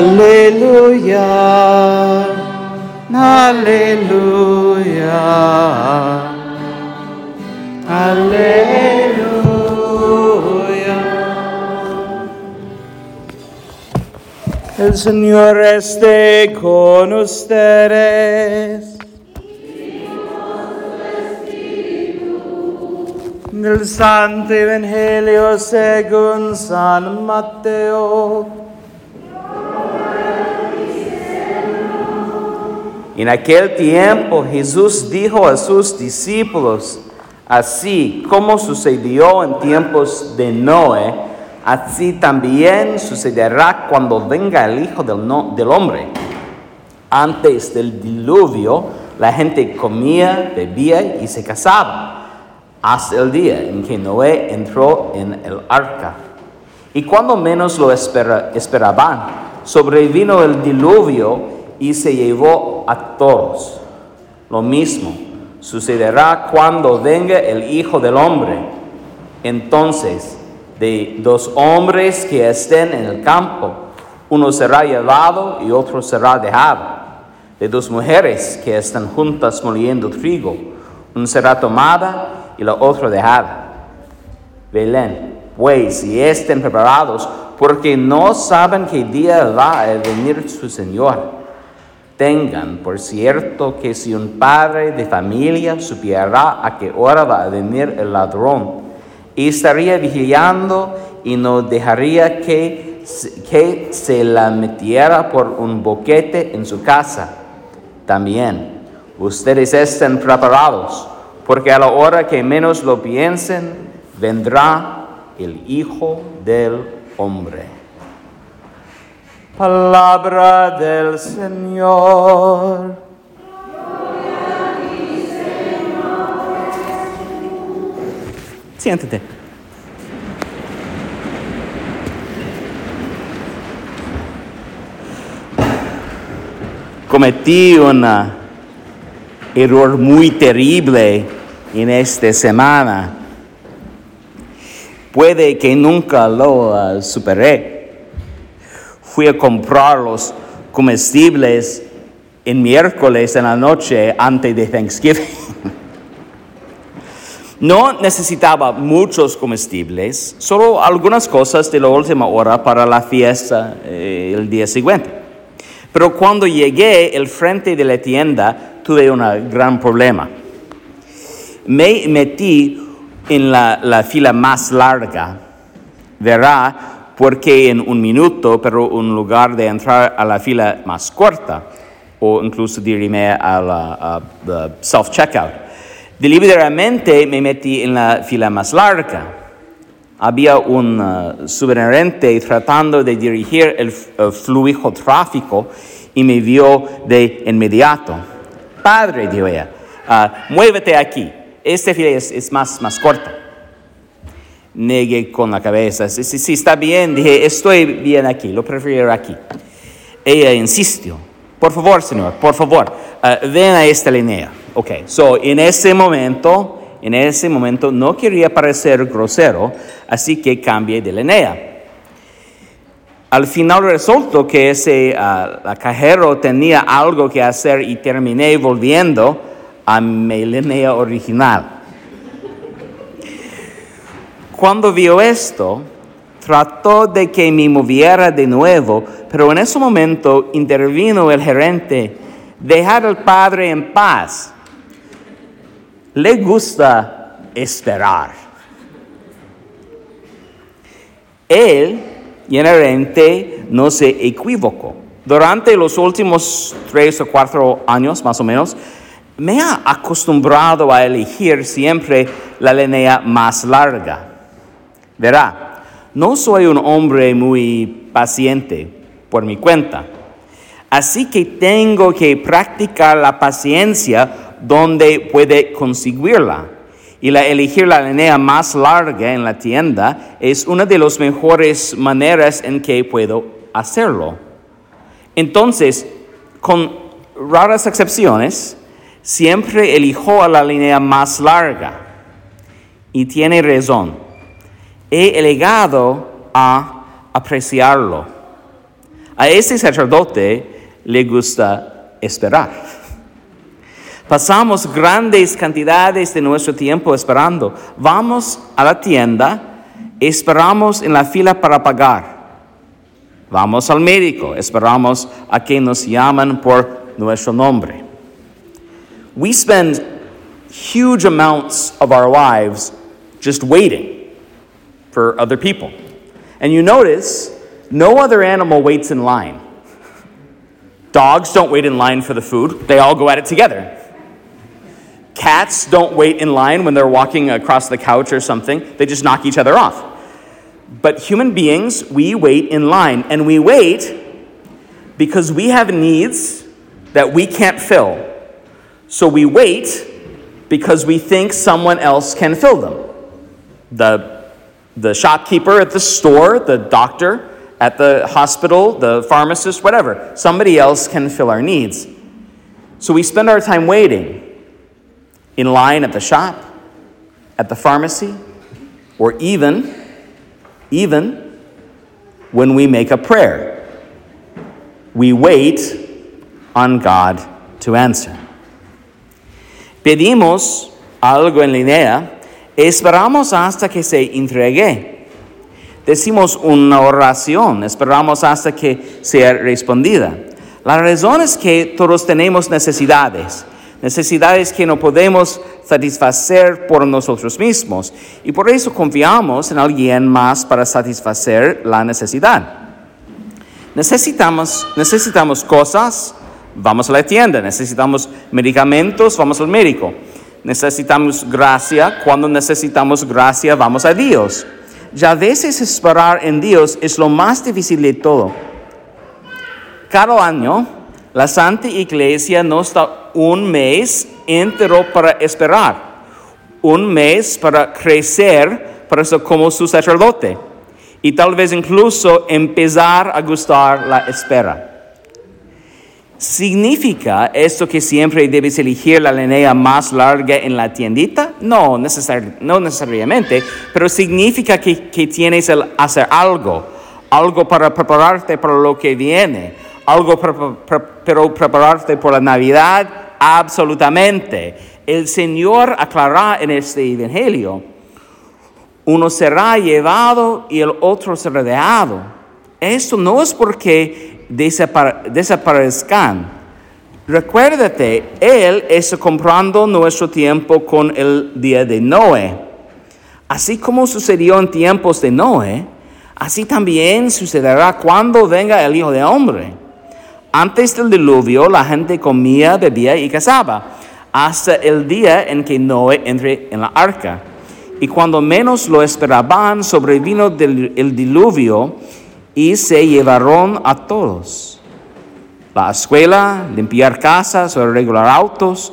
Aleluya, aleluya, aleluya. El Señor esté con ustedes. Del Santo Evangelio según San Mateo. En aquel tiempo Jesús dijo a sus discípulos, así como sucedió en tiempos de Noé, así también sucederá cuando venga el Hijo del, Hombre. Antes del diluvio, la gente comía, bebía y se casaba, hasta el día en que Noé entró en el arca. Y cuando menos lo espera- esperaban, sobrevino el diluvio y se llevó a todos. Lo mismo sucederá cuando venga el Hijo del Hombre. Entonces, de dos hombres que estén en el campo, uno será llevado y otro será dejado. De dos mujeres que están juntas moliendo trigo, una será tomada y la otra dejada. Velen, pues, y estén preparados, porque no saben qué día va a venir su Señor. Tengan por cierto que si un padre de familia supiera a qué hora va a venir el ladrón, y estaría vigilando y no dejaría que, que se la metiera por un boquete en su casa. También ustedes estén preparados, porque a la hora que menos lo piensen, vendrá el Hijo del Hombre. Palabra del Señor. Siéntate. Cometí un ah, error muy terrible en esta semana. Puede que nunca lo ah, superé. Fui a comprar los comestibles en miércoles en la noche antes de Thanksgiving. No necesitaba muchos comestibles, solo algunas cosas de la última hora para la fiesta eh, el día siguiente. Pero cuando llegué al frente de la tienda tuve un gran problema. Me metí en la, la fila más larga, verá, porque en un minuto, pero en lugar de entrar a la fila más corta, o incluso dirime a la self-checkout, deliberadamente me metí en la fila más larga. Había un uh, tratando de dirigir el uh, flujo tráfico y me vio de inmediato. Padre, dijo ella, ah, muévete aquí. Esta fila es, más corta. Negué con la cabeza. Sí, sí, sí, está bien. Dije, estoy bien aquí, lo prefiero aquí. Ella insistió. Por favor, señor, por favor, ah, ven a esta línea. Ok, so en ese momento, en ese momento no quería parecer grosero, así que cambié de línea. Al final resultó que ese la cajero tenía algo que hacer y terminé volviendo a mi línea original. Cuando vio esto, trató de que me moviera de nuevo, pero en ese momento intervino el gerente, dejar al padre en paz. Le gusta esperar. Él, y el gerente, no se equivocó. Durante los últimos tres o cuatro años, más o menos, me ha acostumbrado a elegir siempre la línea más larga. Verá, no soy un hombre muy paciente por mi cuenta. Así que tengo que practicar la paciencia donde puede conseguirla. Y elegir la línea más larga en la tienda es una de las mejores maneras en que puedo hacerlo. Entonces, con raras excepciones, siempre elijo a la línea más larga. Y tiene razón he llegado a apreciarlo. A ese sacerdote le gusta esperar. Pasamos grandes cantidades de nuestro tiempo esperando. Vamos a la tienda, esperamos en la fila para pagar. Vamos al médico, esperamos a que nos llaman por nuestro nombre. We spend huge amounts of our lives just waiting for other people. And you notice no other animal waits in line. Dogs don't wait in line for the food, they all go at it together. Cats don't wait in line when they're walking across the couch or something, they just knock each other off. But human beings, we wait in line, and we wait because we have needs that we can't fill. So we wait because we think someone else can fill them. The, the shopkeeper at the store, the doctor at the hospital, the pharmacist, whatever. Somebody else can fill our needs. So we spend our time waiting in line at the shop, at the pharmacy, or even, even when we make a prayer. We wait on God to answer. Pedimos algo en línea, esperamos hasta que se entregue. Decimos una oración, esperamos hasta que sea respondida. La razón es que todos tenemos necesidades, necesidades que no podemos satisfacer por nosotros mismos y por eso confiamos en alguien más para satisfacer la necesidad. Necesitamos, necesitamos cosas, vamos a la tienda. Necesitamos medicamentos, vamos al médico. Necesitamos gracia, cuando necesitamos gracia, vamos a Dios. Ya a veces esperar en Dios es lo más difícil de todo. Cada año, la Santa Iglesia nos da un mes entero para esperar, un mes para crecer, para ser como su sacerdote y tal vez incluso empezar a gustar la espera. ¿Significa esto que siempre debes elegir la línea más larga en la tiendita? No, no necesariamente, pero significa que, tienes que hacer algo, algo para prepararte para lo que viene, algo para, prepararte por la Navidad, absolutamente. El Señor aclarará en este Evangelio, uno será llevado y el otro será dejado. Esto no es porque desaparezcan. Recuérdate, Él está comprando nuestro tiempo con el día de Noé. Así como sucedió en tiempos de Noé, así también sucederá cuando venga el Hijo de Hombre. Antes del diluvio, la gente comía, bebía y cazaba, hasta el día en que Noé entre en la arca. Y cuando menos lo esperaban, sobrevino el diluvio y se llevaron a todos. La escuela, limpiar casas arreglar autos.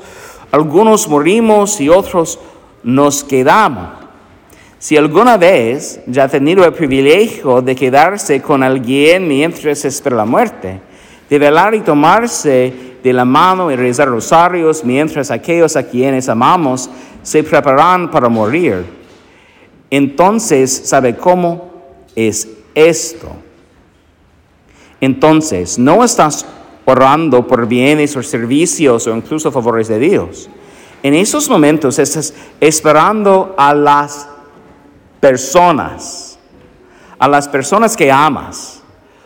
Algunos morimos y otros nos quedamos. Si alguna vez ya ha tenido el privilegio de quedarse con alguien mientras espera la muerte, de velar y tomarse de la mano y rezar rosarios mientras aquellos a quienes amamos se preparan para morir, entonces sabe cómo es esto. Entonces, no estás orando por bienes o servicios o incluso favores de Dios. En esos momentos estás esperando a las personas, a las personas que amas,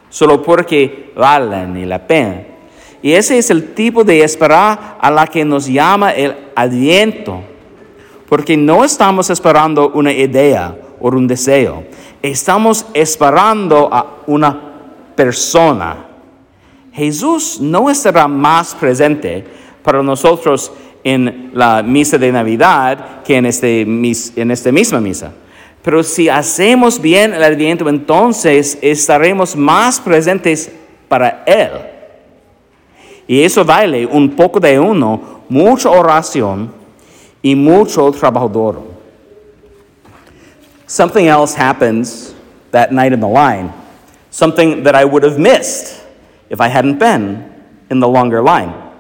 solo porque valen la pena. Y ese es el tipo de esperar a la que nos llama el adviento, porque no estamos esperando una idea o un deseo, estamos esperando a una persona. Jesús no estará más presente para nosotros en la misa de Navidad que en, este, en esta misma misa. Pero si hacemos bien el adviento, entonces estaremos más presentes para Él. Y eso vale un poco de uno, mucha oración y mucho trabajo duro. Something else happens that night in the line something that I would have missed if I hadn't been in the longer line.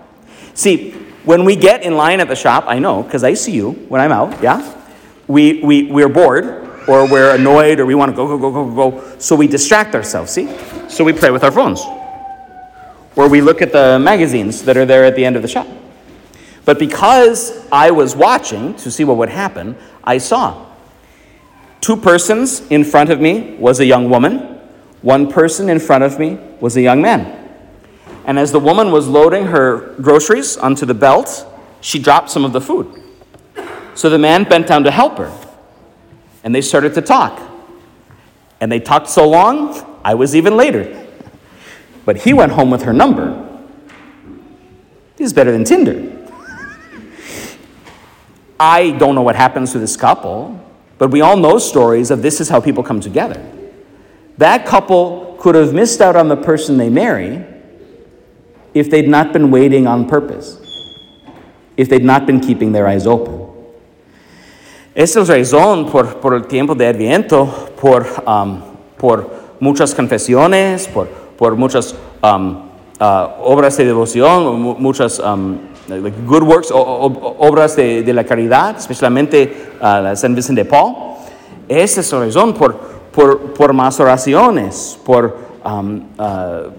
See, when we get in line at the shop, I know, because I see you when I'm out, yeah? We, we, we're bored, or we're annoyed, or we want to go, go, go, go, go, so we distract ourselves, see? So we play with our phones. Or we look at the magazines that are there at the end of the shop. But because I was watching to see what would happen, I saw two persons in front of me was a young woman, one person in front of me was a young man. And as the woman was loading her groceries onto the belt, she dropped some of the food. So the man bent down to help her. And they started to talk. And they talked so long, I was even later. But he went home with her number. This is better than Tinder. I don't know what happens to this couple, but we all know stories of this is how people come together. That couple could have missed out on the person they marry if they'd not been waiting on purpose, if they'd not been keeping their eyes open. Esa es la razón por, por el tiempo de Adviento, por, um, por muchas confesiones, por, por muchas um, uh, obras de devoción, muchas um, like good works, obras de, de, la caridad, especialmente uh, San Vicente de Paul. Esa es la razón por, por, por más oraciones, por, um, uh,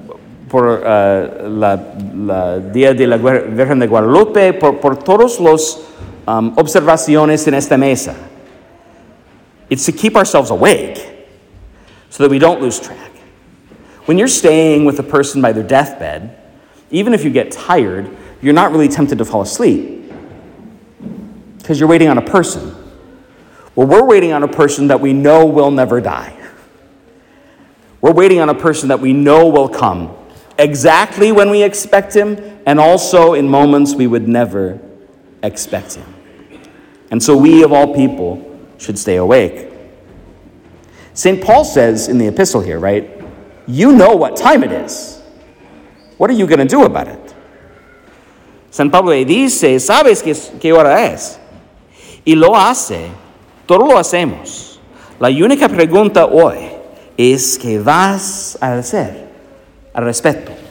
por uh, la, la, Día de la Virgen de Guadalupe, por, por todos los um, observaciones en esta mesa. It's to keep ourselves awake so that we don't lose track. When you're staying with a person by their deathbed, even if you get tired, you're not really tempted to fall asleep because you're waiting on a person. Well, we're waiting on a person that we know will never die. We're waiting on a person that we know will come exactly when we expect him and also in moments we would never expect him. And so we, of all people, should stay awake. St. Paul says in the epistle here, right? You know what time it is. What are you going to do about it? San Pablo dice, sabes qué, qué hora es. Y lo hace, todo lo hacemos. La única pregunta hoy es qué vas a hacer al respecto.